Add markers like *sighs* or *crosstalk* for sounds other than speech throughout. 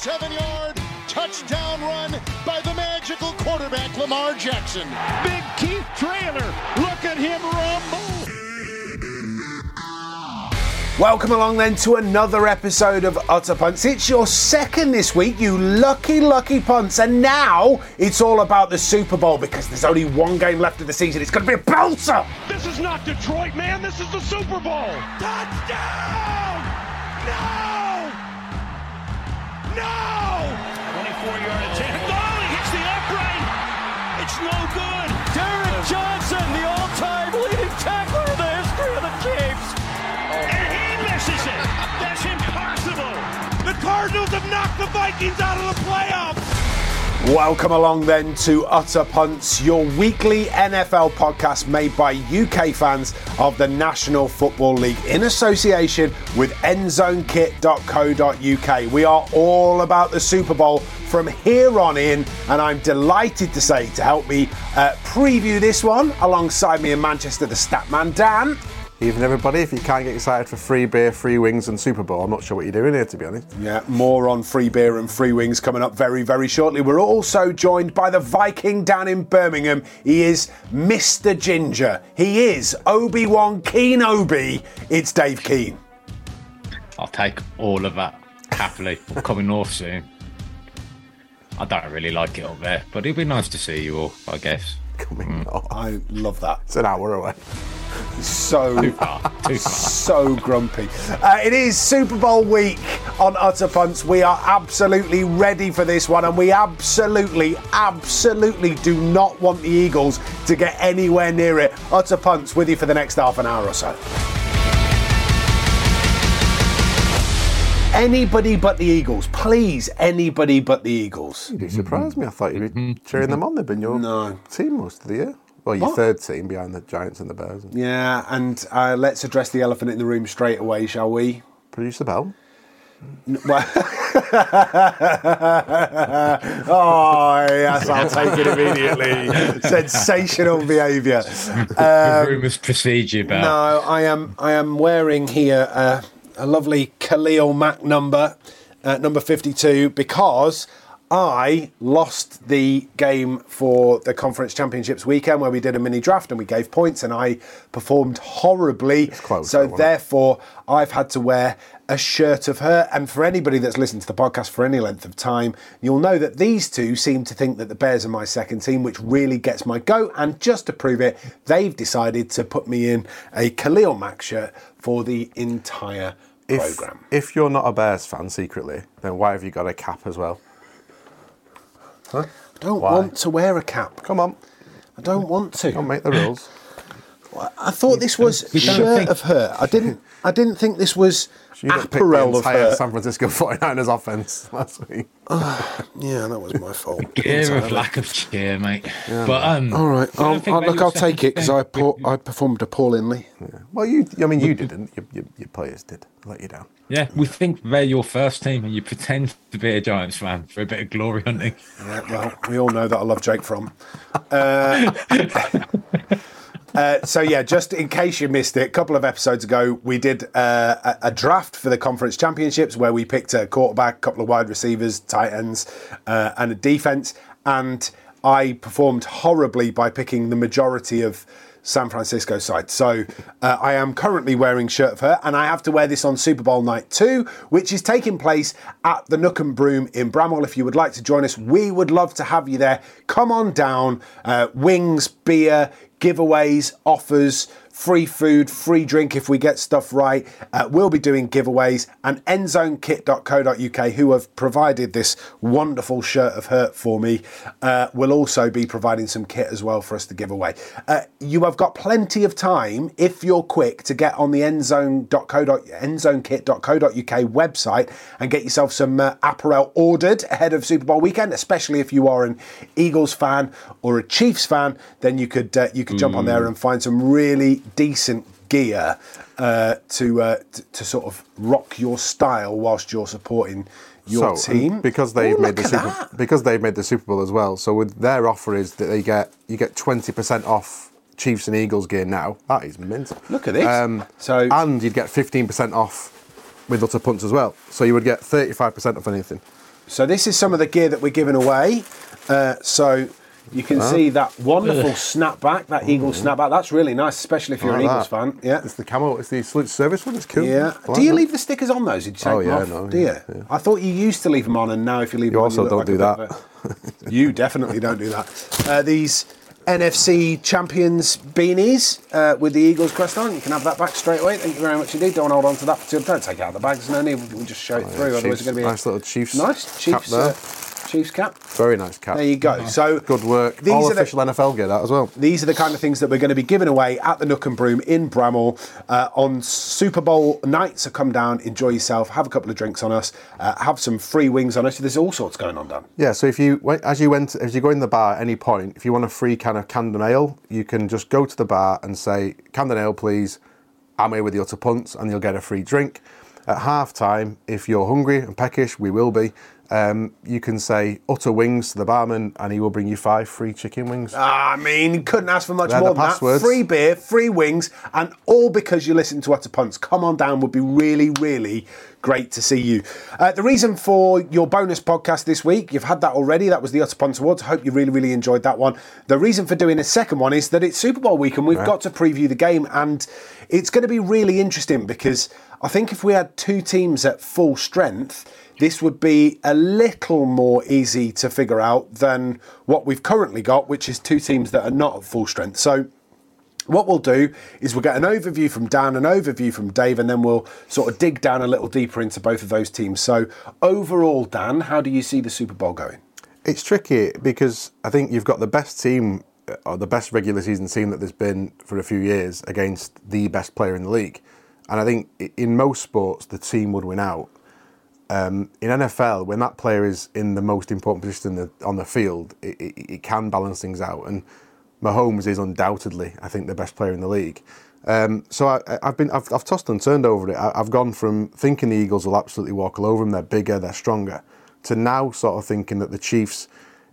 37 yard touchdown run by the magical quarterback Lamar Jackson. Big Keith Trailer. Look at him rumble. Welcome along then to another episode of Utter Punts. It's your second this week, you lucky, lucky punts. And now it's all about the Super Bowl because there's only one game left of the season. It's going to be a belter. This is not Detroit, man. This is the Super Bowl. Touchdown! No! No! 24 yard attempt. Oh, he hits the upright. It's no good. Derrick Johnson, the all-time leading tackler in the history of the Chiefs. And he misses it. That's impossible. The Cardinals have knocked the Vikings out of the playoffs. Welcome along then to Utter Punts, your weekly NFL podcast made by UK fans of the National Football League in association with endzonekit.co.uk. We are all about the Super Bowl from here on in, and I'm delighted to say to help me uh, preview this one alongside me in Manchester, the Statman Dan. Evening, everybody. If you can't get excited for free beer, free wings, and Super Bowl, I'm not sure what you're doing here, to be honest. Yeah, more on free beer and free wings coming up very, very shortly. We're also joined by the Viking down in Birmingham. He is Mr. Ginger. He is Obi Wan Kenobi. It's Dave Keane. I'll take all of that happily. I'm coming north soon. I don't really like it up there, but it'd be nice to see you all, I guess. Coming mm. off. I love that. It's an hour away. So Too far, too far. so grumpy. Uh, it is Super Bowl week on Utter Punts. We are absolutely ready for this one, and we absolutely, absolutely do not want the Eagles to get anywhere near it. Utter Punts with you for the next half an hour or so. Anybody but the Eagles, please. Anybody but the Eagles. You do surprise me. I thought you'd be cheering them on. They've been your No. team most of the year. Well, your What? third team behind the Giants and the Bears. Yeah, and uh, let's address the elephant in the room straight away, shall we? Producer Bell. Well- *laughs* oh, yes, I'll *laughs* take it immediately. Sensational behaviour. Rumours precede you, Bell. No, I am. I am wearing here uh, a lovely Khalil Mack number, uh, number fifty-two, because I lost the game for the conference championships weekend where we did a mini draft and we gave points, and I performed horribly. close, so though, wasn't it? therefore, I've had to wear a shirt of her. And for anybody that's listened to the podcast for any length of time, you'll know that these two seem to think that the Bears are my second team, which really gets my goat. And just to prove it, they've decided to put me in a Khalil Mack shirt for the entire If, program. if you're not a Bears fan secretly, then why have you got a cap as well? I don't Why? want to wear a cap. Come on, I don't want to. don't make the rules. I thought this was a shirt of her. I didn't. I didn't think this was *laughs* You got picked the apparel of her. San Francisco *laughs* 49ers offense last week. *sighs* Yeah, that was my fault. *laughs* Gear of lack of cheer, mate. But um, All right, I don't I'll, I'll, look, I'll take it because I team- po- I performed appallingly. Well, you. I mean, you didn't. Your, your, your players did. Let you down. Yeah, we think they're your first team, and you pretend to be a Giants fan for a bit of glory hunting. Yeah, well, we all know that I love Jake Fromm. Uh, uh, so yeah, just in case you missed it, a couple of episodes ago, we did uh, a, a draft for the conference championships where we picked a quarterback, a couple of wide receivers, tight ends, uh, and a defense. And I performed horribly by picking the majority of San Francisco side. So uh, I am currently wearing shirt of her, and I have to wear this on Super Bowl night two, which is taking place at the Nook and Broom in Bramhall. If you would like to join us, we would love to have you there. Come on down. Uh, wings, beer, giveaways, offers. Free food, free drink if we get stuff right. Uh, we'll be doing giveaways. And endzonekit.co.uk, who have provided this wonderful shirt of hurt for me, uh, will also be providing some kit as well for us to give away. Uh, you have got plenty of time, if you're quick, to get on the endzone.co. endzonekit.co.uk website and get yourself some uh, apparel ordered ahead of Super Bowl weekend, especially if you are an Eagles fan or a Chiefs fan, then you could uh, you could jump on there and find some really decent gear uh, to, uh, t- to sort of rock your style whilst you're supporting your so, team. because they've Ooh, made the Super that. because they've made the Super Bowl as well. So with their offer is that they get you get twenty percent off Chiefs and Eagles gear now. That is mint. Look at this. Um, So- and you'd get fifteen percent off with Utter Punts as well. So you would get thirty five percent off anything. So this is some of the gear that we're giving away. Uh, so you can see that wonderful *laughs* snapback, that Eagle snapback. That's really nice, especially if you're an Eagles that. fan. Yeah. It's the camo. It's the salute service one. It's cool. Yeah. Like do you that. leave the stickers on those? Did you take Oh, them yeah, off? no, do you? yeah, yeah. I thought you used to leave them on, and now if you leave You them also on, you don't like do that. you definitely don't do that. Uh, these NFC champions beanies uh, with the Eagles crest on. You can have that back straight away. Thank you very much indeed. Don't hold on to that. for too- Don't take it out of the bag. There's no need. We'll just show it through. Otherwise, Oh, it's going to be a nice little Chiefs nice cap there. Uh, Chiefs cap. Very nice cap. There you go. So Good work. These All are the- official NFL gear that as well. these are the kind of things that we're going to be giving away at the Nook and Broom in Bramhall uh, on Super Bowl night. So come down, enjoy yourself, have a couple of drinks on us, uh, have some free wings on us. There's all sorts going on, Dan. Yeah, so if you as you went as you go in the bar at any point, if you want a free can of Camden Ale, you can just go to the bar and say Camden Ale, please. I'm here with the utter punts, and you'll get a free drink. At half time, if you're hungry and peckish, we will be. Um, you can say utter wings to the barman, and he will bring you five free chicken wings. I mean, couldn't ask for much They're more the than passwords. that. Free beer, free wings, and all because you listen to Utter Punts. Come on down, would be really, really great to see you. Uh, the reason for your bonus podcast this week, you've had that already. That was the Utter Punts Awards. I hope you really, really enjoyed that one. The reason for doing a second one is that it's Super Bowl week and we've got to preview the game, and it's going to be really interesting because I think if we had two teams at full strength, this would be a little more easy to figure out than what we've currently got, which is two teams that are not at full strength. So, what we'll do is we'll get an overview from Dan, an overview from Dave, and then we'll sort of dig down a little deeper into both of those teams. So, overall, Dan, how do you see the Super Bowl going? It's tricky because I think you've got the best team or the best regular season team that there's been for a few years against the best player in the league. And I think in most sports, the team would win out. Um, in NFL, when that player is in the most important position the, on the field, it, it, it can balance things out. And Mahomes is undoubtedly, I think, the best player in the league. Um, so I, I've been, I've, I've tossed and turned over it. I, I've gone from thinking the Eagles will absolutely walk all over them, they're bigger, they're stronger, to now sort of thinking that the Chiefs,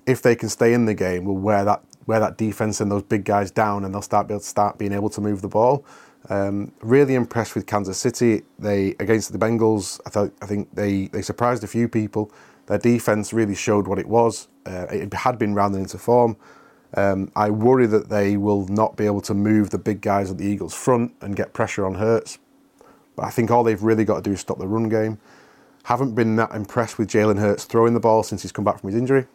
if they can stay in the game, will wear that wear that defense and those big guys down, and they'll start be able to start being able to move the ball. Um, really impressed with Kansas City. They against the Bengals. I thought I think they they surprised a few people. Their defense really showed what it was. Uh, it had been rounded into form. Um, I worry that they will not be able to move the big guys at the Eagles' front and get pressure on Hurts. But I think all they've really got to do is stop the run game. Haven't been that impressed with Jalen Hurts throwing the ball since he's come back from his injury.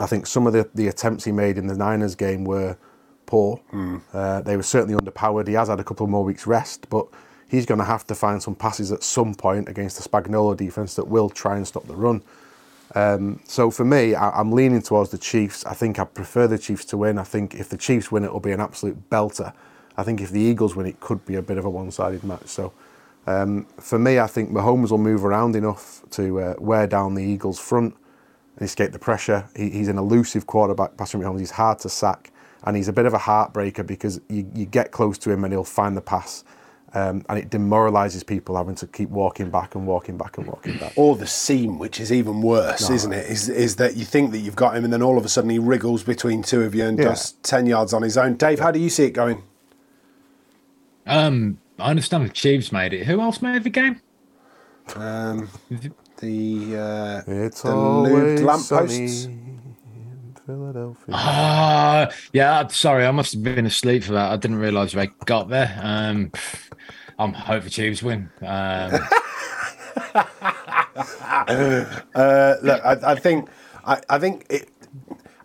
I think some of the, the attempts he made in the Niners game were poor. Uh, they were certainly underpowered. He has had a couple more weeks rest, but he's going to have to find some passes at some point against the Spagnuolo defense that will try and stop the run. Um, so for me, I, I'm leaning towards the Chiefs. I think I prefer the Chiefs to win. I think if the Chiefs win, it will be an absolute belter. I think if the Eagles win, it could be a bit of a one-sided match. So um, for me, I think Mahomes will move around enough to uh, wear down the Eagles' front and escape the pressure. He, he's an elusive quarterback, Patrick Mahomes. He's hard to sack, and he's a bit of a heartbreaker because you, you get close to him and he'll find the pass, um, and it demoralises people having to keep walking back and walking back and walking back. Or the seam, which is even worse, isn't it? Is, is that you think that you've got him, and then all of a sudden he wriggles between two of you and Yeah. does 10 yards on his own. Dave, how do you see it going? Um, I understand the Chiefs made it. Who else made the game? Um, the uh, It's the always lubed sunny lampposts. in Philadelphia. Ah, yeah. I'm Sorry, I must have been asleep for that. I didn't realise they got there. Um, I'm hope the Chiefs win. Um, *laughs* Uh, look, I, I think, I, I think it,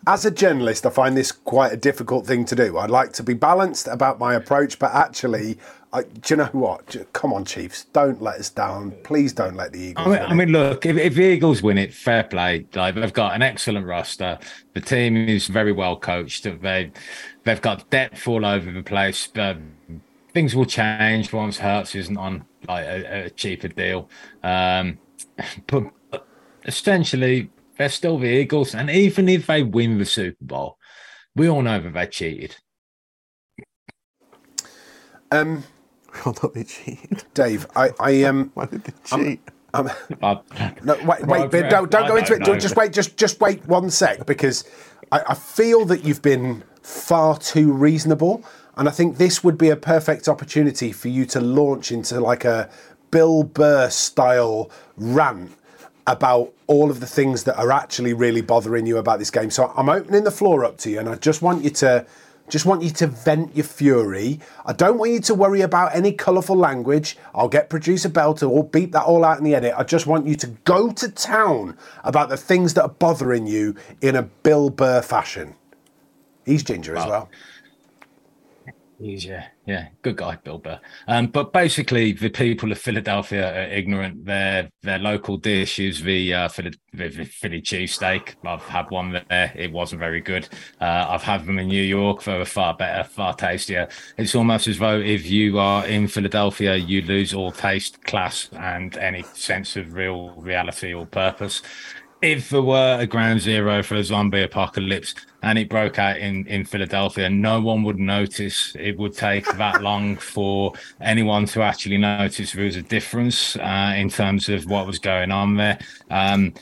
as a journalist, I find this quite a difficult thing to do. I'd like to be balanced about my approach, but actually, I, do you know what? Come on, Chiefs, don't let us down. Please don't let the Eagles. I mean, win I mean, look, if, if the Eagles win it, fair play. Like they've got an excellent roster. The team is very well coached. They they've got depth all over the place. Um, things will change once Hurts isn't on like a, a cheaper deal. Um, *laughs* but, but essentially, they're still the Eagles, and even if they win the Super Bowl, we all know that they cheated. um, Oh, no, they cheated. Dave, I, I um, *laughs* Why did they cheat? um, I- No, wait, wait, Right, don't, don't go into it. know. Just wait, just just wait one sec because I, I feel that you've been far too reasonable, and I think this would be a perfect opportunity for you to launch into like a Bill Burr style rant about all of the things that are actually really bothering you about this game. So I'm opening the floor up to you, and I just want you to just want you to vent your fury. I don't want you to worry about any colourful language. I'll get producer Bell to all beat that all out in the edit. I just want you to go to town about the things that are bothering you in a Bill Burr fashion. He's ginger as well. He's yeah, yeah, good guy, Bill Burr. Um, but basically, the people of Philadelphia are ignorant. Their their local dish is the uh, Philly, the, the Philly cheesesteak. I've had one there; it wasn't very good. Uh, I've had them in New York; they were far better, far tastier. It's almost as though if you are in Philadelphia, you lose all taste, class, and any sense of real reality or purpose if there were a ground zero for a zombie apocalypse and it broke out in, in Philadelphia, no one would notice. It would take *laughs* that long for anyone to actually notice there was a difference uh, in terms of what was going on there. Um,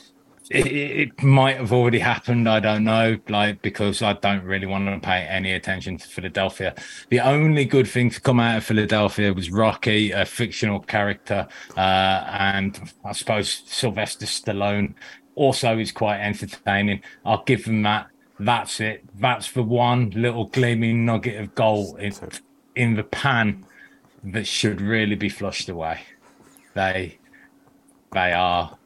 it, it, might have already happened. I don't know, like because I don't really want to pay any attention to Philadelphia. The only good thing to come out of Philadelphia was Rocky, a fictional character, uh, and I suppose Sylvester Stallone also is quite entertaining. I'll give them that. That's it. That's the one little gleaming nugget of gold in, in the pan that should really be flushed away. They they are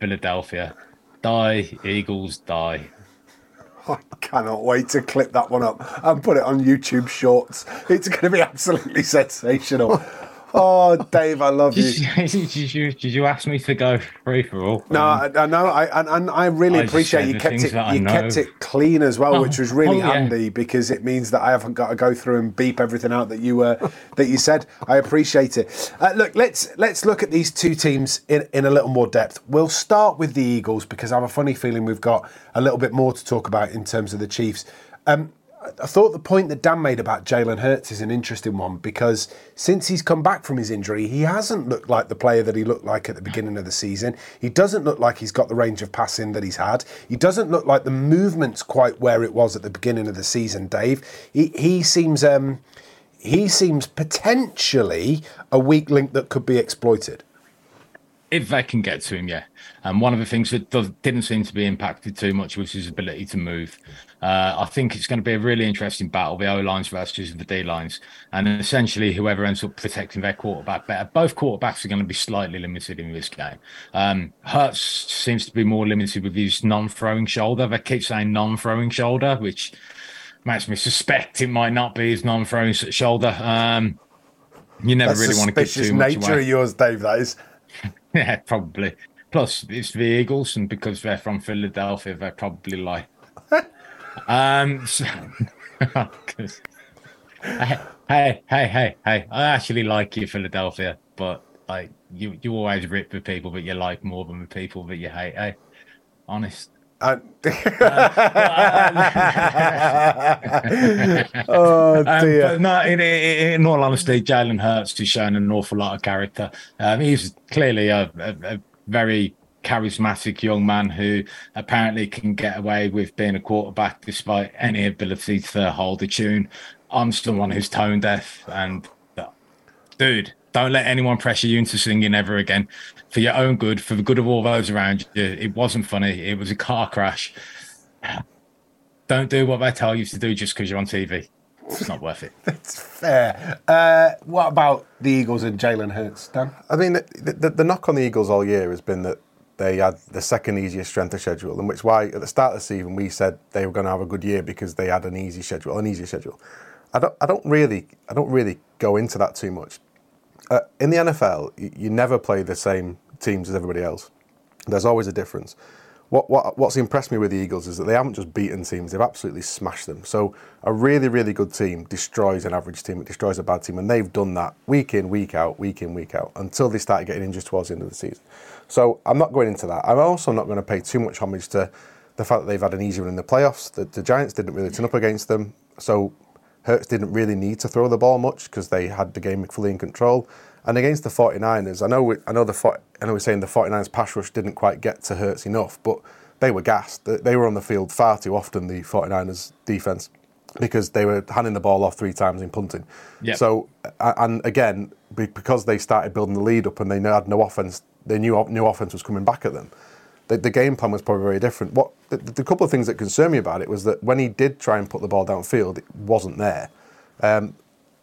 Philadelphia. Die, Eagles, die. I cannot wait to clip that one up and put it on YouTube Shorts. It's going to be absolutely sensational. Oh, Dave, I love you. *laughs* did, you. did you ask me to go free for all? No, I, I know. I and, and I really I appreciate you kept it. You kept it clean as well, oh, which was really oh, handy because it means that I haven't got to go through and beep everything out that you uh, that you said. I appreciate it. Uh, look, let's let's look at these two teams in in a little more depth. We'll start with the Eagles because I have a funny feeling we've got a little bit more to talk about in terms of the Chiefs. Um, I thought the point that Dan made about Jalen Hurts is an interesting one because since he's come back from his injury, he hasn't looked like the player that he looked like at the beginning of the season. He doesn't look like he's got the range of passing that he's had. He doesn't look like the movement's quite where it was at the beginning of the season, Dave. He, he seems um, he seems potentially a weak link that could be exploited if they can get to him, yeah. And one of the things that does, didn't seem to be impacted too much was his ability to move. Uh, I think it's going to be a really interesting battle, the O lines versus the D lines. And essentially, whoever ends up protecting their quarterback better, both quarterbacks are going to be slightly limited in this game. Um, Hurts seems to be more limited with his non throwing shoulder. They keep saying non throwing shoulder, which makes me suspect it might not be his non throwing shoulder. Um, you never That's really want to give too much nature away. of yours, Dave. That is. *laughs* yeah, probably. Plus, it's the Eagles, and because they're from Philadelphia, they probably lie. *laughs* um, so, *laughs* hey, hey, hey, hey! I actually like you, Philadelphia, but like you, you always rip the people that you like more than the people that you hate. Hey, honest. Uh, *laughs* oh dear! Um, but no, in, in, all honesty, Jalen Hurts has shown an awful lot of character. Um, he's clearly a, a, a very charismatic young man who apparently can get away with being a quarterback despite any ability to hold a tune. I'm someone who's tone deaf, and dude, don't let anyone pressure you into singing ever again. For your own good, for the good of all those around you. It wasn't funny. It was a car crash. Don't do what they tell you to do just because you're on TV. It's not worth it. *laughs* That's fair. Uh, what about the Eagles and Jalen Hurts, Dan? I mean, the, the, the knock on the Eagles all year has been that they had the second easiest strength of schedule, and which why at the start of the season we said they were going to have a good year because they had an easy schedule, an easier schedule. I don't, I don't really, I don't really go into that too much uh, in the NFL, you, you, never play the same teams as everybody else. There's always a difference. What, what, what's impressed me with the Eagles is that they haven't just beaten teams, they've absolutely smashed them. So a really, really good team destroys an average team, it destroys a bad team, and they've done that week in, week out, week in, week out, until they started getting injured towards the end of the season. So I'm not going into that. I'm also not going to pay too much homage to the fact that they've had an easy run in the playoffs. The, the Giants didn't really turn up against them. So Hurts didn't really need to throw the ball much because they had the game fully in control. And against the 49ers, I know we, I know the I know we're saying the 49ers pass rush didn't quite get to Hurts enough, but they were gassed. They were on the field far too often, the 49ers defense, because they were handing the ball off three times in punting. Yep. So, and again, because they started building the lead up and they had no offense they knew new offense was coming back at them. The, the game plan was probably very different. What the, the, couple of things that concern me about it was that when he did try and put the ball downfield, it wasn't there. Um,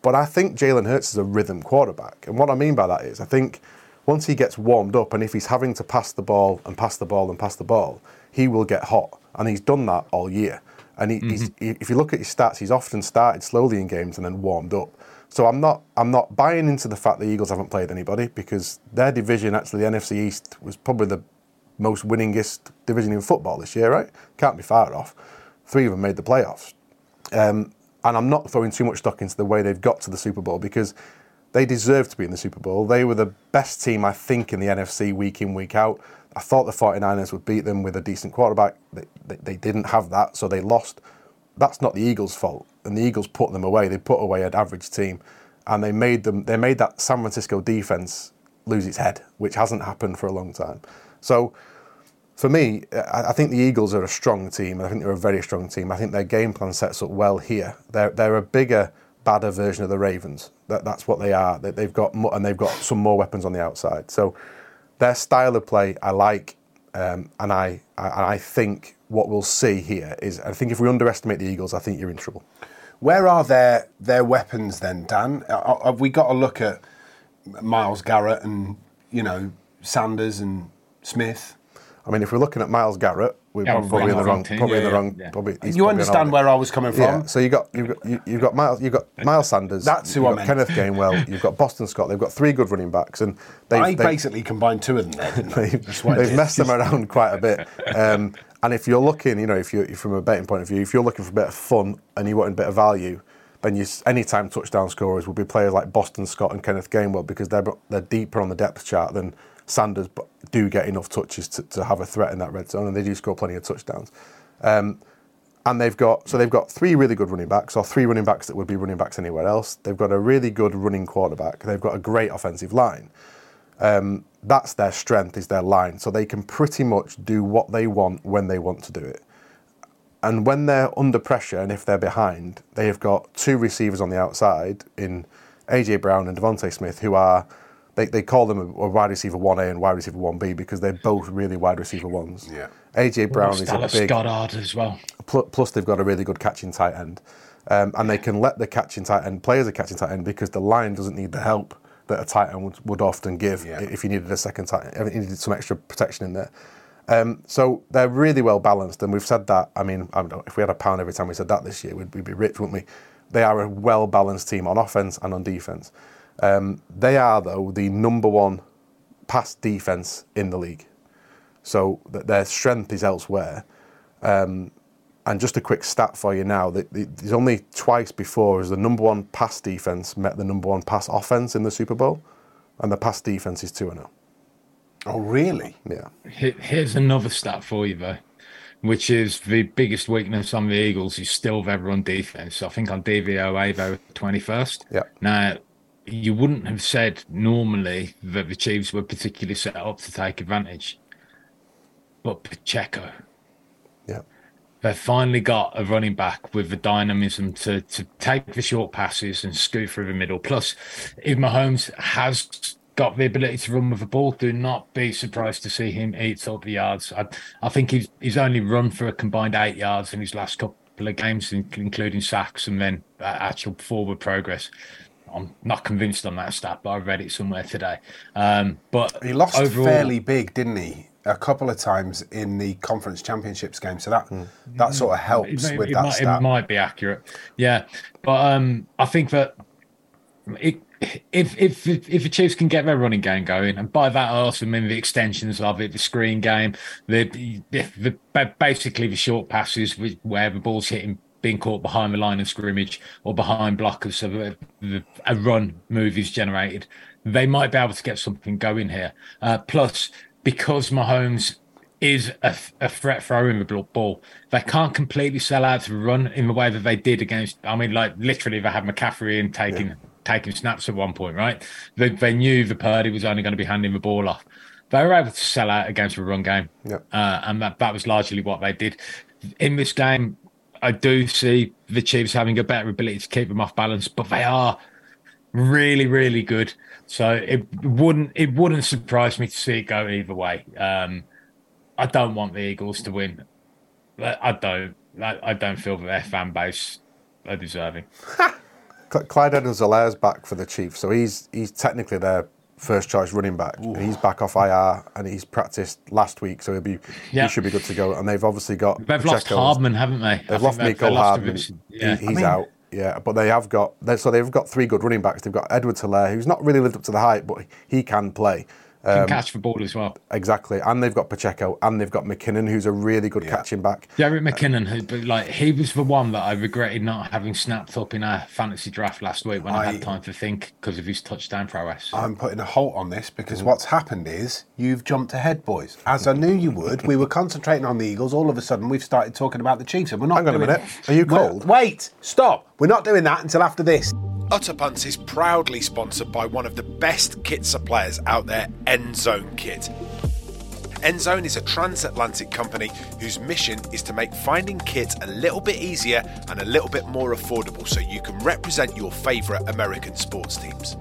but I think Jalen Hurts is a rhythm quarterback, and what I mean by that is I think once he gets warmed up, and if he's having to pass the ball and pass the ball and pass the ball, he will get hot, and he's done that all year. And he, mm-hmm. if you look at his stats, he's often started slowly in games and then warmed up. So I'm not I'm not buying into the fact the Eagles haven't played anybody because their division, actually the NFC East, was probably the most winningest division in football this year, right? Can't be far off. Three of them made the playoffs. Um, and I'm not throwing too much stock into the way they've got to the Super Bowl because they deserve to be in the Super Bowl. They were the best team, I think, in the NFC week in, week out. I thought the 49ers would beat them with a decent quarterback. They, they, they, didn't have that, so they lost. That's not the Eagles' fault. And the Eagles put them away. They put away an average team. And they made them they made that San Francisco defense lose its head, which hasn't happened for a long time. So for me, I think the Eagles are a strong team. I think they're a very strong team. I think their game plan sets up well here. They're they're a bigger, badder version of the Ravens. That, that's what they are. They, have got and they've got some more weapons on the outside. So their style of play I like, um, and I, I I think what we'll see here is I think if we underestimate the Eagles, I think you're in trouble. Where are their their weapons then, Dan? Have we got to look at Myles Garrett and you know Sanders and Smith? I mean, if we're looking at Myles Garrett, we're yeah, probably, in the wrong, probably yeah, in the wrong. Yeah. Probably, you understand where I was coming from. Yeah. So you got you've got you, have got Miles you've got Miles Sanders. That's who I meant. Kenneth Gainwell. You've got Boston Scott. They've got three good running backs, and they I basically combined two of them. There, *laughs* they've, they've messed them around quite a bit. Um, and if you're looking, you know, if you're from a betting point of view, if you're looking for a bit of fun and you want a bit of value, then you anytime touchdown scorers will be players like Boston Scott and Kenneth Gainwell because they're they're deeper on the depth chart than Sanders do get enough touches to, to have a threat in that red zone, and they do score plenty of touchdowns. Um, and they've got so they've got three really good running backs, or three running backs that would be running backs anywhere else. They've got a really good running quarterback. They've got a great offensive line. Um, that's their strength is their line, so they can pretty much do what they want when they want to do it. And when they're under pressure and if they're behind, they have got two receivers on the outside in AJ Brown and DeVonta Smith, who are they, they call them a, wide receiver 1A and wide receiver 1B because they're both really wide receiver ones. Yeah. AJ Brown is a big. Goedert as well. Plus, plus, they've got a really good catching tight end. Um, and they can let the catching tight end play as a catching tight end because the line doesn't need the help that a tight end would, would often give yeah. if you needed a second tight end, if you needed some extra protection in there. Um, so they're really well balanced, and we've said that. I mean, I know, if we had a pound every time we said that this year, we'd, we'd be rich, wouldn't we? They are a well balanced team on offense and on defense. Um, they are, though, the number one pass defense in the league. So their strength is elsewhere. Um, and just a quick stat for you now: that there's only twice before as the number one pass defense met the number one pass offense in the Super Bowl, and the pass defense is two and zero. Oh, really? Yeah. Here's another stat for you, though, which is the biggest weakness on the Eagles is still their run defense. So I think on DVOA they were 21st. Yeah. Now, you wouldn't have said normally that the Chiefs were particularly set up to take advantage. But Pacheco. Yeah. They've finally got a running back with the dynamism to, to take the short passes and scoot through the middle. Plus, if Mahomes has got the ability to run with the ball, do not be surprised to see him eat up the yards. I, I think he's, he's only run for a combined eight yards in his last couple of games, including sacks and then uh, actual forward progress. I'm not convinced on that stat, but I read it somewhere today. Um, but he lost overall, fairly big, didn't he? A couple of times in the conference championships game, so that mm. that sort of helps it, with it that might, stat. It might be accurate, yeah. But um, I think that it, if if if the Chiefs can get their running game going, and by that I also mean the extensions of it, the screen game, the, the, the basically the short passes where the ball's hitting being caught behind the line of scrimmage or behind blockers, so that a run move is generated. They might be able to get something going here. Uh, plus, because Mahomes is a, a threat throwing the ball, they can't completely sell out to run in the way that they did against. I mean, like literally, they had McCaffrey in taking yeah. taking snaps at one point, right? They, they knew the Purdy was only going to be handing the ball off. They were able to sell out against a run game, yeah. uh, and that, that was largely what they did. In this game, I do see the Chiefs having a better ability to keep them off balance, but they are really, really good. So it wouldn't it wouldn't surprise me to see it go either way. Um, I don't want the Eagles to win. I don't. I don't feel that their fan base are deserving. *laughs* Clyde Edwards-Helaire's back for the Chiefs, so he's he's technically their first choice running back. He's back off IR and he's practiced last week, so he'll be he should be good to go. And they've obviously got they've Pacheco. lost Hardman, haven't they? They've lost Mecole Hardman. Yeah. He, he's I mean, out. Yeah, but they have got so they've got three good running backs. They've got Edwards-Helaire, who's not really lived up to the hype, but he can play. Um, can catch the ball as well. Exactly, and they've got Pacheco, and they've got McKinnon, who's a really good yeah. catching back. Jerick McKinnon, who like he was the one that I regretted not having snapped up in a fantasy draft last week when I, I had time to think because of his touchdown prowess. I'm putting a halt on this because what's happened is you've jumped ahead, boys. As I knew you would, we were concentrating on the Eagles. All of a sudden, we've started talking about the Chiefs, and we're not. Hang on a minute. Are you cold? Wait, stop. We're not doing that until after this. Utter Punts is proudly sponsored by one of the best kit suppliers out there, Endzone Kit. Endzone is a transatlantic company whose mission is to make finding kit a little bit easier and a little bit more affordable so you can represent your favourite American sports teams.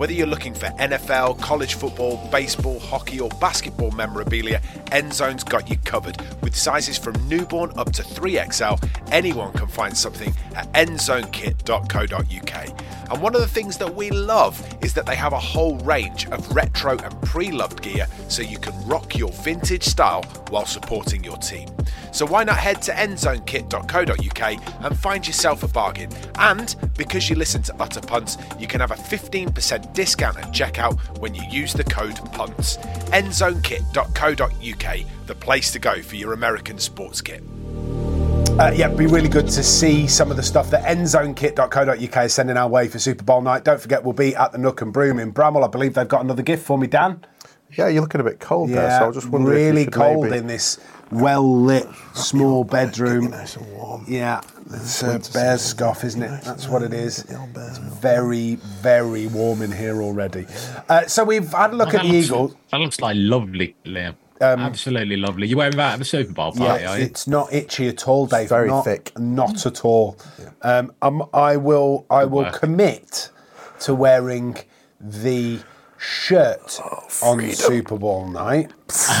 Whether you're looking for NFL, college football, baseball, hockey, or basketball memorabilia, Endzone's got you covered. With sizes from newborn up to 3XL, anyone can find something at endzonekit.co.uk. And one of the things that we love is that they have a whole range of retro and pre loved gear so you can rock your vintage style while supporting your team. So why not head to endzonekit.co.uk and find yourself a bargain? And because you listen to Utter Punts, you can have a 15% discount at checkout when you use the code PUNTS. endzonekit.co.uk, the place to go for your American sports kit. Uh, yeah, be really good to see some of the stuff that endzonekit.co.uk is sending our way for Super Bowl night. Don't forget, we'll be at the Nook and Broom in Bramhall. I believe they've got another gift for me, Dan. Yeah, you're looking a bit cold yeah, there, so I just wondering really cold maybe... in this well lit small bedroom. Nice and warm. Yeah, it's a bear's scoff, isn't it? That's what it is. It's very, very warm in here already. Uh, so we've had a look at the looks, Eagles. That looks like lovely, Liam. Um, Absolutely lovely. You're wearing that at the Super Bowl party? Yeah, it's not itchy at all, Dave. very not, thick. Not at all. Yeah. Um, um, I will. I will commit to wearing the shirt oh, on Super Bowl night.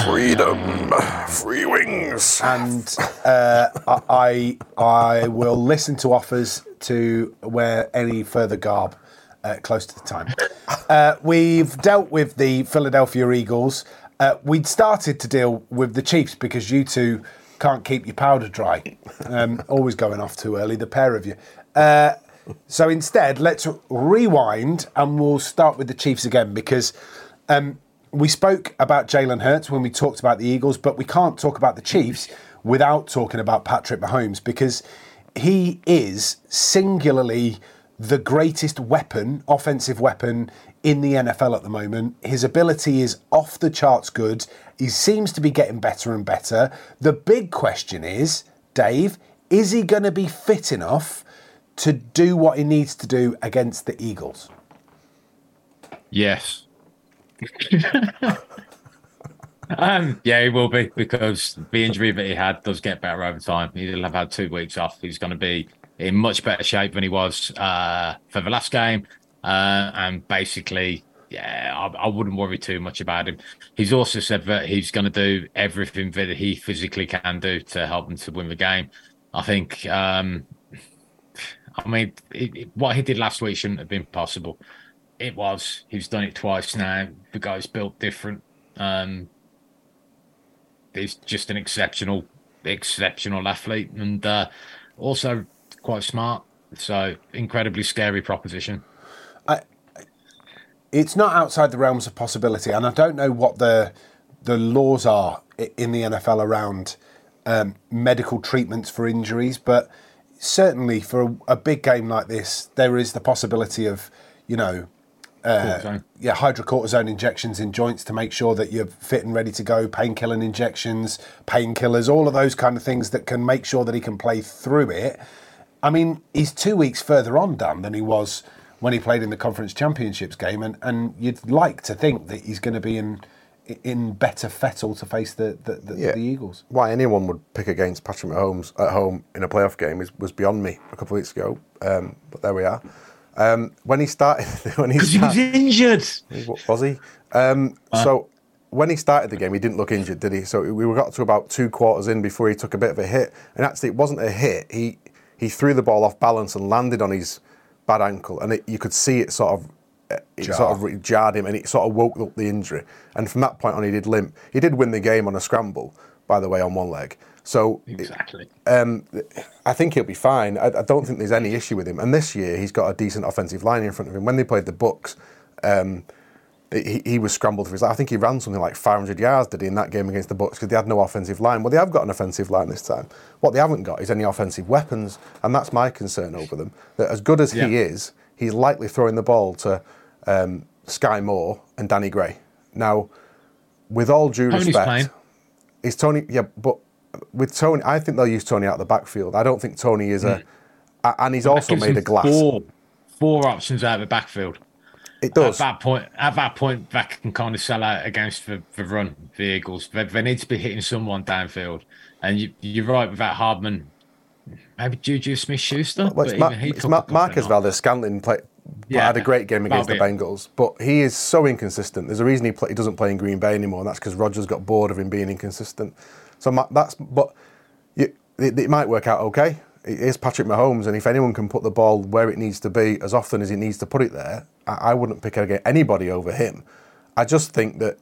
Freedom, free wings, and uh, I I will listen to offers to wear any further garb uh, close to the time. Uh, we've dealt with the Philadelphia Eagles. Uh, we'd started to deal with the Chiefs because you two can't keep your powder dry. Um, always going off too early, the pair of you. So instead, let's rewind and we'll start with the Chiefs again because um, we spoke about Jalen Hurts when we talked about the Eagles, but we can't talk about the Chiefs without talking about Patrick Mahomes because he is singularly the greatest weapon, offensive weapon in the NFL at the moment. His ability is off the charts good. He seems to be getting better and better. The big question is, Dave, is he going to be fit enough to do what he needs to do against the Eagles? Yes. *laughs* um, yeah, he will be because the injury that he had does get better over time. He'll have had two weeks off. He's going to be in much better shape than he was uh, for the last game. Uh, and basically, yeah, I, I, wouldn't worry too much about him. He's also said that he's going to do everything that he physically can do to help him to win the game. I think um, I mean, it, it, what he did last week shouldn't have been possible. It was. He's done it twice now. The guy's built different. Um, he's just an exceptional, exceptional athlete, and uh, also quite smart. So incredibly scary proposition. I, it's not outside the realms of possibility, and I don't know what the the laws are in the NFL around um, medical treatments for injuries, but certainly for a, a, big game like this, there is the possibility of, you know, uh, yeah, hydrocortisone injections in joints to make sure that you're fit and ready to go, painkiller injections, painkillers, all of those kind of things that can make sure that he can play through it. I mean, he's two weeks further on, Dan, than he was when he played in the conference championships game, and, and you'd like to think that he's going to be in in better fettle to face the the, the, yeah. the, Eagles. Why anyone would pick against Patrick Mahomes at home in a playoff game is, was beyond me a couple of weeks ago. Um, but there we are. Um, when he started, *laughs* when he, Because he was started, injured. was he? Um, so when he started the game, he didn't look injured, did he? So we got to about two quarters in before he took a bit of a hit, and actually it wasn't a hit. He he threw the ball off balance and landed on his bad ankle, and it, you could see it sort of. It Jar. sort of jarred him, and it sort of woke up the injury. And from that point on, he did limp. He did win the game on a scramble, by the way, on one leg. So Exactly. um, I think he'll be fine. I, I don't think there's any issue with him. And this year, he's got a decent offensive line in front of him. When they played the Bucs, um, he, he was scrambled for his life. I think he ran something like 500 yards, did he, in that game against the Bucs because they had no offensive line. Well, they have got an offensive line this time. What they haven't got is any offensive weapons, and that's my concern over them. That as good as he is, he's likely throwing the ball to um, Skyy Moore and Danny Gray. Now, with all due Toney's respect, playing. is Toney? Yeah, but with Toney, I think they'll use Toney out of the backfield. I don't think Toney is a, a- and he's also made a glass. Four, four options out of the backfield. It does. At that point, at that point, that can kind of sell out against the, the run, vehicles. They, they need to be hitting someone downfield. And you, you're right with that Hardman. Maybe Juju Smith Schuster. Well, it's, Ma- it's Ma- Marquez Valdes Scantling play, Yeah, had a great game against the Bengals, but he is so inconsistent. There's a reason he, play, he doesn't play in Green Bay anymore, and that's because Rodgers got bored of him being inconsistent. So that's but you, it, it might work out okay. It is Patrick Mahomes, and if anyone can put the ball where it needs to be as often as he needs to put it there, I, I wouldn't pick against anybody over him. I just think that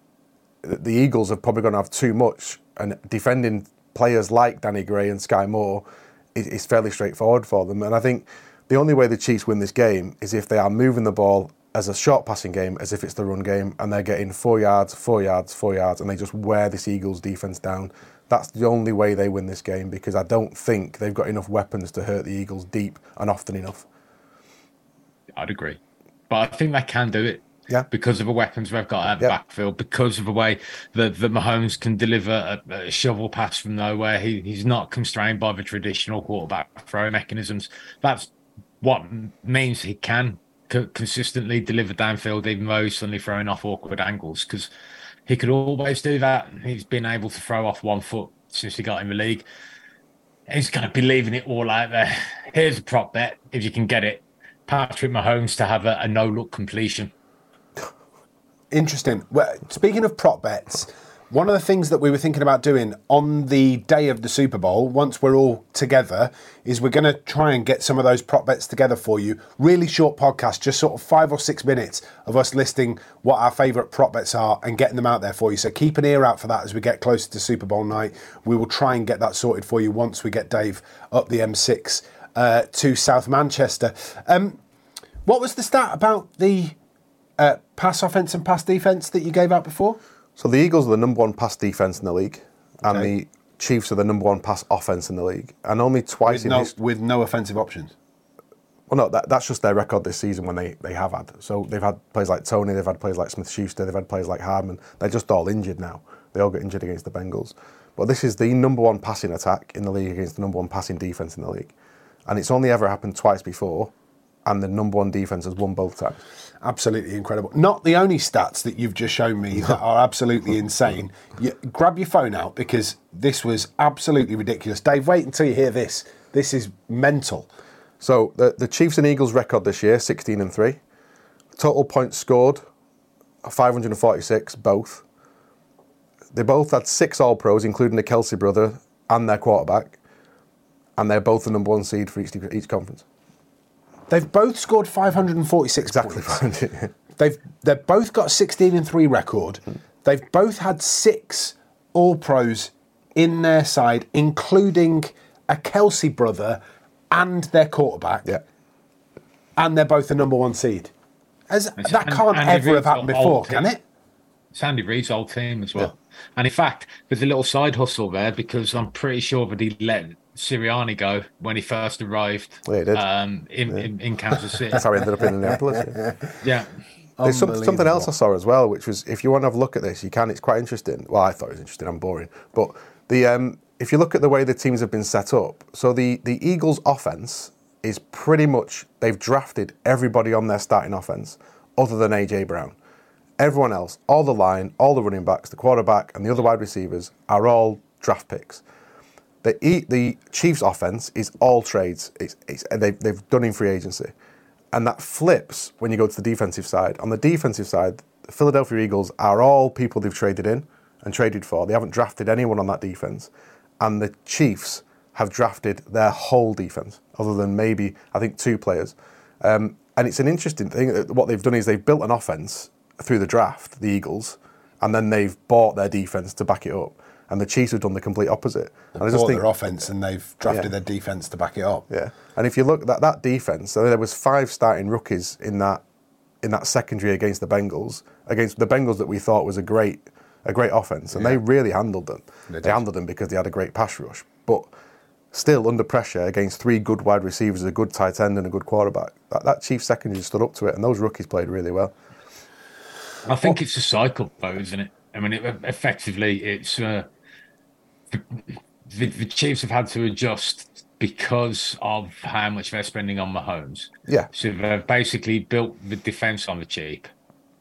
the Eagles are probably going to have too much, and defending players like Danny Gray and Skyy Moore is, is fairly straightforward for them. And I think the only way the Chiefs win this game is if they are moving the ball as a short passing game, as if it's the run game, and they're getting four yards, four yards, four yards, and they just wear this Eagles defense down. That's the only way they win this game because I don't think they've got enough weapons to hurt the Eagles deep and often enough. I'd agree. But I think they can do it. Yeah. Because of the weapons they've got at the Yeah. backfield, because of the way that, that Mahomes can deliver a, a shovel pass from nowhere. He, he's not constrained by the traditional quarterback throw mechanisms. That's what means he can co- consistently deliver downfield, even though he's suddenly throwing off awkward angles, because he could always do that. He's been able to throw off one foot since he got in the league. He's going to be leaving it all out there. Here's a prop bet if you can get it. Patrick Mahomes to have a, a no look completion. Interesting. Well, speaking of prop bets, one of the things that we were thinking about doing on the day of the Super Bowl, once we're all together, is we're going to try and get some of those prop bets together for you. Really short podcast, just sort of five or six minutes of us listing what our favourite prop bets are and getting them out there for you. So keep an ear out for that as we get closer to Super Bowl night. We will try and get that sorted for you once we get Dave up the M6 uh, to South Manchester. Um, what was the stat about the uh, pass offense and pass defense that you gave out before? So the Eagles are the number one pass defense in the league, and the Chiefs are the number one pass offense in the league. And only twice With in no, history. with no offensive options. Well, no, that, that's just their record this season when they, they have had. So they've had players like Toney, they've had players like Smith Schuster, they've had players like Hardman. They're just all injured now. They all got injured against the Bengals. But this is the number one passing attack in the league against the number one passing defense in the league. And it's only ever happened twice before, and the number one defense has won both times. Absolutely incredible. Not the only stats that you've just shown me that are absolutely *laughs* insane. You, grab your phone out because this was absolutely ridiculous. Dave, wait until you hear this. This is mental. So the, the Chiefs and Eagles record this year, 16 and 3. Total points scored, 546, both. They both had six All Pros, including the Kelce brother and their quarterback. And they're both the number one seed for each, each conference. They've both scored 546 Exactly. points. *laughs* They've they've both got 16 and 3 record. They've both had six All Pros in their side, including a Kelce brother and their quarterback. yeah. And they're both the number one seed. As, It's that can't Andy ever have happened before, old can it? Sandy Reid's old team as well. And in fact, there's a little side hustle there because I'm pretty sure that he let Sirianni go when he first arrived Yeah, he did. Um, in, in, in Kansas City. That's how he ended up in Indianapolis. yeah. *laughs* yeah. There's some, something else I saw as well, which was if you want to have a look at this, you can. It's quite interesting. Well, I thought it was interesting. I'm boring, but the um, if you look at the way the teams have been set up, so the the Eagles' offense is pretty much they've drafted everybody on their starting offense other than AJ Brown. Everyone else, all the line, all the running backs, the quarterback, and the other wide receivers are all draft picks. The the Chiefs' offense is all trades. It's, it's they've, they've done in free agency, and that flips when you go to the defensive side. On the defensive side, the Philadelphia Eagles are all people they've traded in and traded for. They haven't drafted anyone on that defense, and the Chiefs have drafted their whole defense, other than maybe I think two players. Um, and it's an interesting thing. What they've done is they've built an offense through the draft, the Eagles, and then they've bought their defense to back it up. And the Chiefs have done the complete opposite. And I Bought their offense and they've drafted Yeah. their defense to back it up. yeah, and if you look at that that defense, so there was five starting rookies in that in that secondary against the Bengals, against the Bengals that we thought was a great a great offense, and they really handled them. They They, handled them because they had a great pass rush, but still under pressure against three good wide receivers, a good tight end, and a good quarterback. That, that Chiefs secondary stood up to it, and those rookies played really well. I think it's a cycle, though, isn't it? I mean, it, effectively, it's uh, the, the, Chiefs have had to adjust because of how much they're spending on Mahomes. Yeah. So they've basically built the defense on the cheap,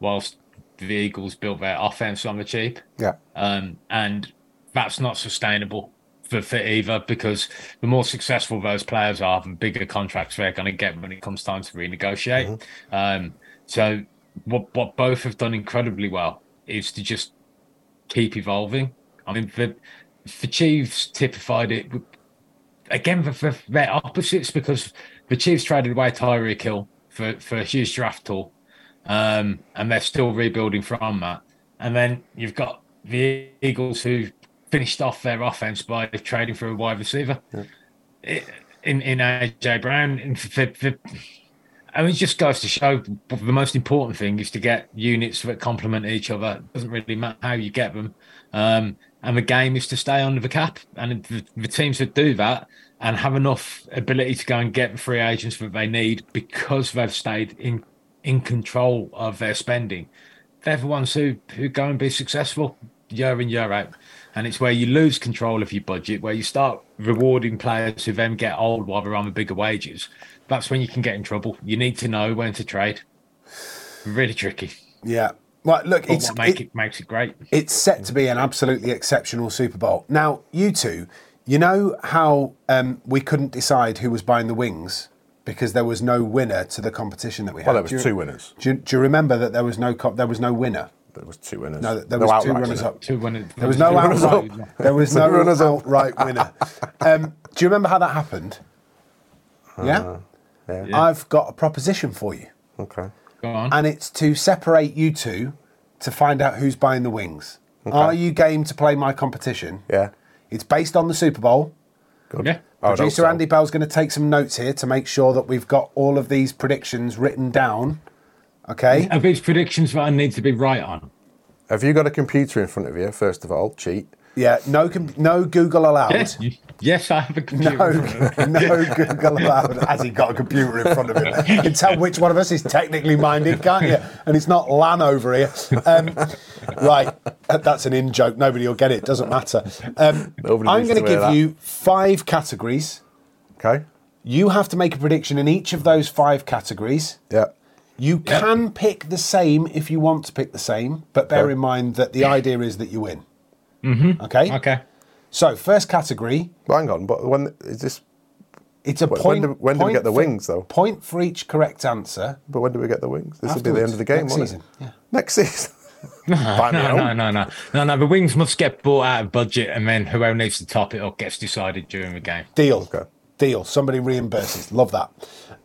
whilst the Eagles built their offense on the cheap. Yeah, Um, and that's not sustainable for, for either because the more successful those players are, the bigger contracts they're going to get when it comes time to renegotiate. Um, so what what both have done incredibly well is to just keep evolving. I mean, the the Chiefs typified it again for, for their opposites because the Chiefs traded away Tyreek Hill for for a huge draft tool, um, and they're still rebuilding from that. And then you've got the Eagles who finished off their offense by trading for a wide receiver I- in in AJ Brown. And for, for, I mean, it just goes to show the most important thing is to get units that complement each other. It doesn't really matter how you get them. Um, and the game is to stay under the cap. And the, the teams that do that and have enough ability to go and get the free agents that they need because they've stayed in in control of their spending, they're the ones who, who go and be successful year in, year out. And it's where you lose control of your budget, where you start rewarding players who then get old while they're on the bigger wages. That's when you can get in trouble. You need to know when to trade. Really tricky. Yeah. Well, look, But it's what make it- it makes it great. it's set to be an absolutely exceptional Super Bowl. Now, you two, you know how um, we couldn't decide who was buying the wings because there was no winner to the competition that we had. Well, there was you- two winners. Do you, do you remember that there was no co- there was no winner? there was two winners. No, there No was two runners up. Two winners. There was no runners outright. up. There was no runners up. outright winner. Um, do you remember how that happened? yeah? Uh, yeah. I've got a proposition for you, Okay. Go on. and it's to separate you two to find out who's buying the wings. Are you game to play my competition? Yeah. It's based on the Super Bowl. Good. Yeah. I would Producer so. Andy Bell's going to take some notes here to make sure that we've got all of these predictions written down. Okay. Are these predictions that I need to be right on? Have you got a computer in front of you? First of all, cheat. Yeah. No. Com- no Google allowed. Yes, yes, I have a computer. No, no Google allowed. Has he got a computer in front of him? You can tell which one of us is technically minded, can't you? And it's not Lan over here. Um, right, that's an in joke. Nobody will get it. Doesn't matter. Um, Nobody I'm going to to give that. you five categories. Okay. You have to make a prediction in each of those five categories. Yeah. You can pick the same if you want to pick the same, but bear Okay. in mind that the idea is that you win. Mm-hmm. Okay. Okay. So first category, Well, hang on, but when is this? it's a When point. do- when do we get the for- wings, though? Point for each correct answer. But when do we get the wings? This will be the end of the game, next won't season, it? yeah. Next season. *laughs* Buy me No, no, no, no, no, no. The wings must get bought out of budget, and then whoever needs to top it up gets decided during the game. Deal. Okay. Deal. Somebody reimburses. Love that.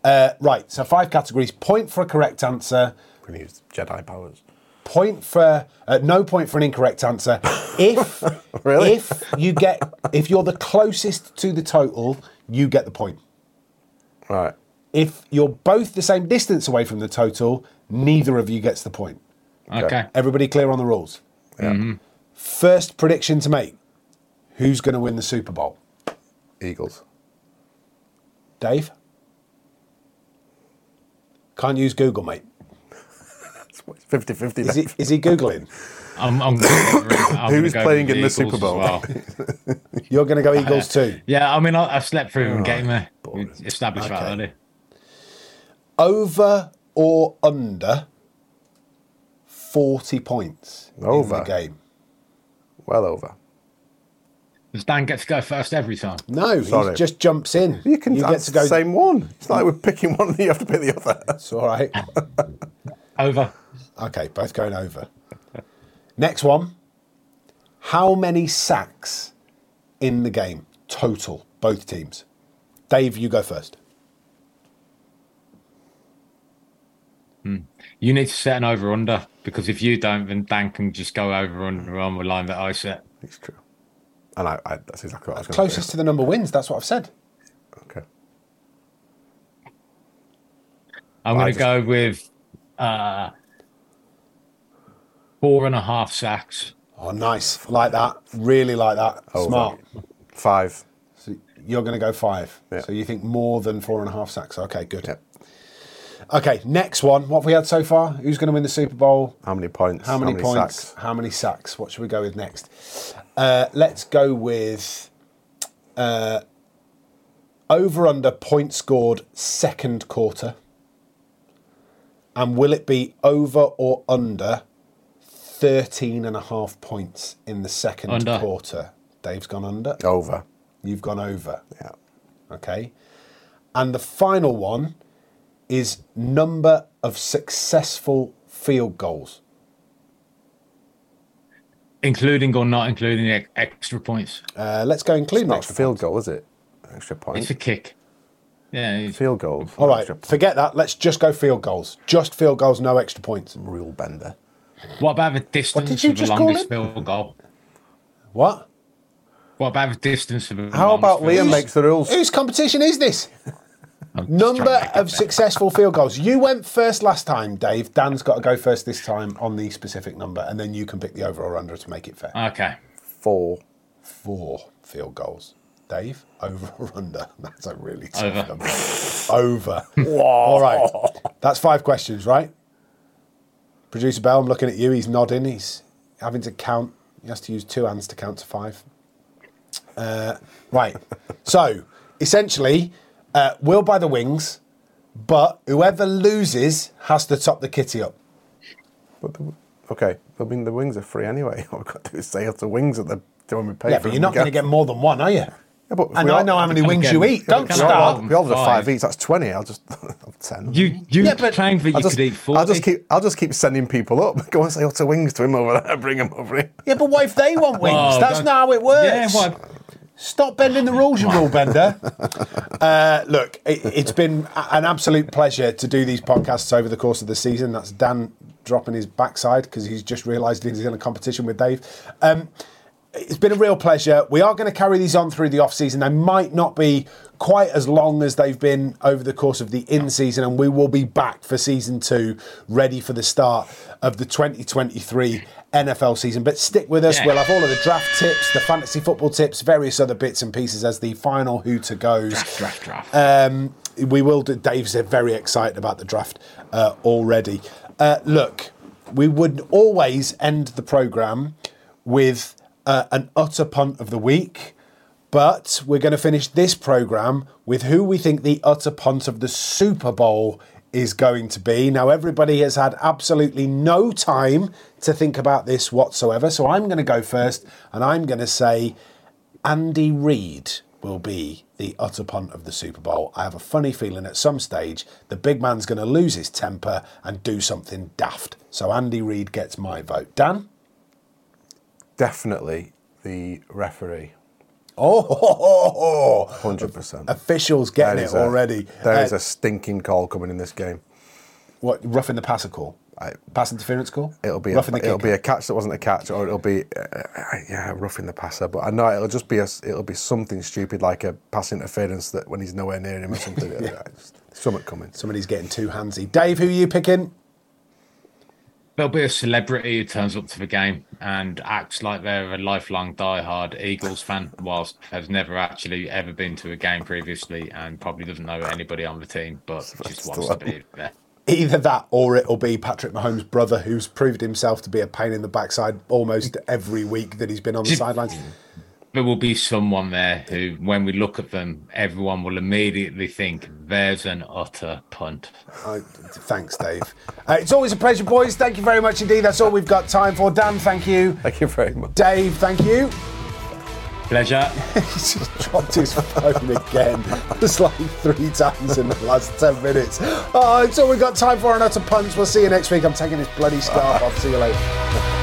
Uh, right. So five categories. Point for a correct answer. We're gonna use Jedi powers. Point for uh, no point for an incorrect answer. If *laughs* Really? if you get if you're the closest to the total, you get the point. Right. If you're both the same distance away from the total, neither of you gets the point. Okay. Everybody clear on the rules? Yeah. First prediction to make. Who's going to win the Super Bowl? Eagles. Dave? Can't use Google, mate. It's 50 50. Is he, is he Googling? I'm, I'm, I'm Who's go playing in the Eagles Super Bowl? well. *laughs* You're going to go Eagles too. Yeah, I mean, I, I slept through the game. Uh, we boring. established that Okay. earlier. Over or under 40 points in Over. the game? Well over. Does Dan get to go first every time? No, Sorry. he just jumps in. You can get to go. the same one. It's like we're picking one and you have to pick the other. It's all right. Over. Okay, both going over. Next one. How many sacks in the game total? Both teams. Dave, you go first. You need to set an over under because if you don't, then Dan can just go over under on the line that I set. It's true. And I, I that's exactly what I was going Closest to the number wins. That's what I've said. Okay. I'm I going just- to go with uh, four and a half sacks. Oh, nice. Like that. Really like that. Over. Smart. Five. So you're going to go five. Yeah. So you think more than four and a half sacks. Okay, good. Yep. Okay, next one. What have we had so far? Who's going to win the Super Bowl? How many points? How many, points? sacks? How many sacks? What should we go with next? Uh, let's go with uh, over under point scored second quarter. And will it be over or under 13 and a half points in the second Under. quarter? Dave's gone under. Over. You've gone over. Yeah. Okay. And the final one is number of successful field goals. Including or not including ex- extra points. Uh, let's go including Not extra field goal, is it? Extra point. It's a kick. Yeah, field goal. All right, forget that. Let's just go field goals. Just field goals, no extra points. Rule bender. What about the distance did you of the longest field goal? What? What about the distance of the How longest about field Liam goal? makes the rules? Whose competition is this? *laughs* Number trying to make of successful field goals. You went first last time, Dave. Dan's got to go first this time on the specific number, and then you can pick the over or under to make it fair. Okay. Four. Four field goals. Dave, over or under? *laughs* That's a really tough Over. number. Over. *laughs* All right. That's five questions, right? Producer Bell, I'm looking at you. He's nodding. He's having to count. He has to use two hands to count to five. Uh, right. *laughs* So, essentially, uh, we'll buy the wings, but whoever loses has to top the kitty up. But the, okay, I mean the wings are free anyway. *laughs* All we've got to do is say it's the wings at the when we pay. Yeah, for but you're not going to get more than one, are you? Yeah, but if And we I all- know how many wings you eat. Don't get start. one? We all have Five. five each. That's twenty. I'll just *laughs* have ten. You you Yeah, but- claimed that you I'll just, could eat 40. I'll just keep. I'll just keep sending people up. *laughs* Go and say lots of wings to him over there. *laughs* Bring him over here. Yeah, but what if they want wings? Oh, That's don't- not how it works. Yeah, well, Stop bending the rules, you rule bender. Uh, look, it, it's been an absolute pleasure to do these podcasts over the course of the season. That's Dan dropping his backside because he's just realised he's in a competition with Dave. Um, it's been a real pleasure. We are going to carry these on through the off season. They might not be quite as long as they've been over the course of the in season, and we will be back for season two, ready for the start of the 2023 NFL season. But stick with us. Yeah. We'll have all of the draft tips, the fantasy football tips, various other bits and pieces as the final who to goes. draft, draft. Um, we will do. Dave's very excited about the draft uh, already. Uh, look, we would always end the program with uh, an utter punt of the week, but we're going to finish this program with who we think the utter punt of the Super Bowl is going to be. Now, everybody has had absolutely no time to think about this whatsoever, so I'm going to go first, and I'm going to say Andy Reid will be the utter punt of the Super Bowl. I have a funny feeling at some stage the big man's going to lose his temper and do something daft. So Andy Reid gets my vote. Dan? Definitely the referee. Oh, Hundred percent. officials getting it already. There Uh, is a stinking call coming in this game. what roughing the passer call? I- Pass interference call? It'll be a, the it'll kicker. be a catch that wasn't a catch, or it'll be uh, uh, yeah roughing the passer. But I know it'll just be a it'll be something stupid like a pass interference that when he's nowhere near him or something. *laughs* yeah. Something coming. Somebody's getting too handsy. Dave, who are you picking? There'll be a celebrity who turns up to the game and acts like they're a lifelong die-hard Eagles fan, whilst has never actually ever been to a game previously and probably doesn't know anybody on the team, but just wants to be there. Either that or it'll be Patrick Mahomes' brother who's proved himself to be a pain in the backside almost every week that he's been on the sidelines. There will be someone there who, when we look at them, everyone will immediately think, "There's an utter punt." I, thanks, Dave. Uh, it's always a pleasure, boys. Thank you very much indeed. That's all we've got time for. Dan, thank you. Thank you very much. Dave, thank you. Pleasure. *laughs* He's just dropped his phone again. It's like three times in the last 10 minutes. Oh, it's all we've got time for on Utter Punts. We'll see you next week. I'm taking this bloody scarf off. See you later.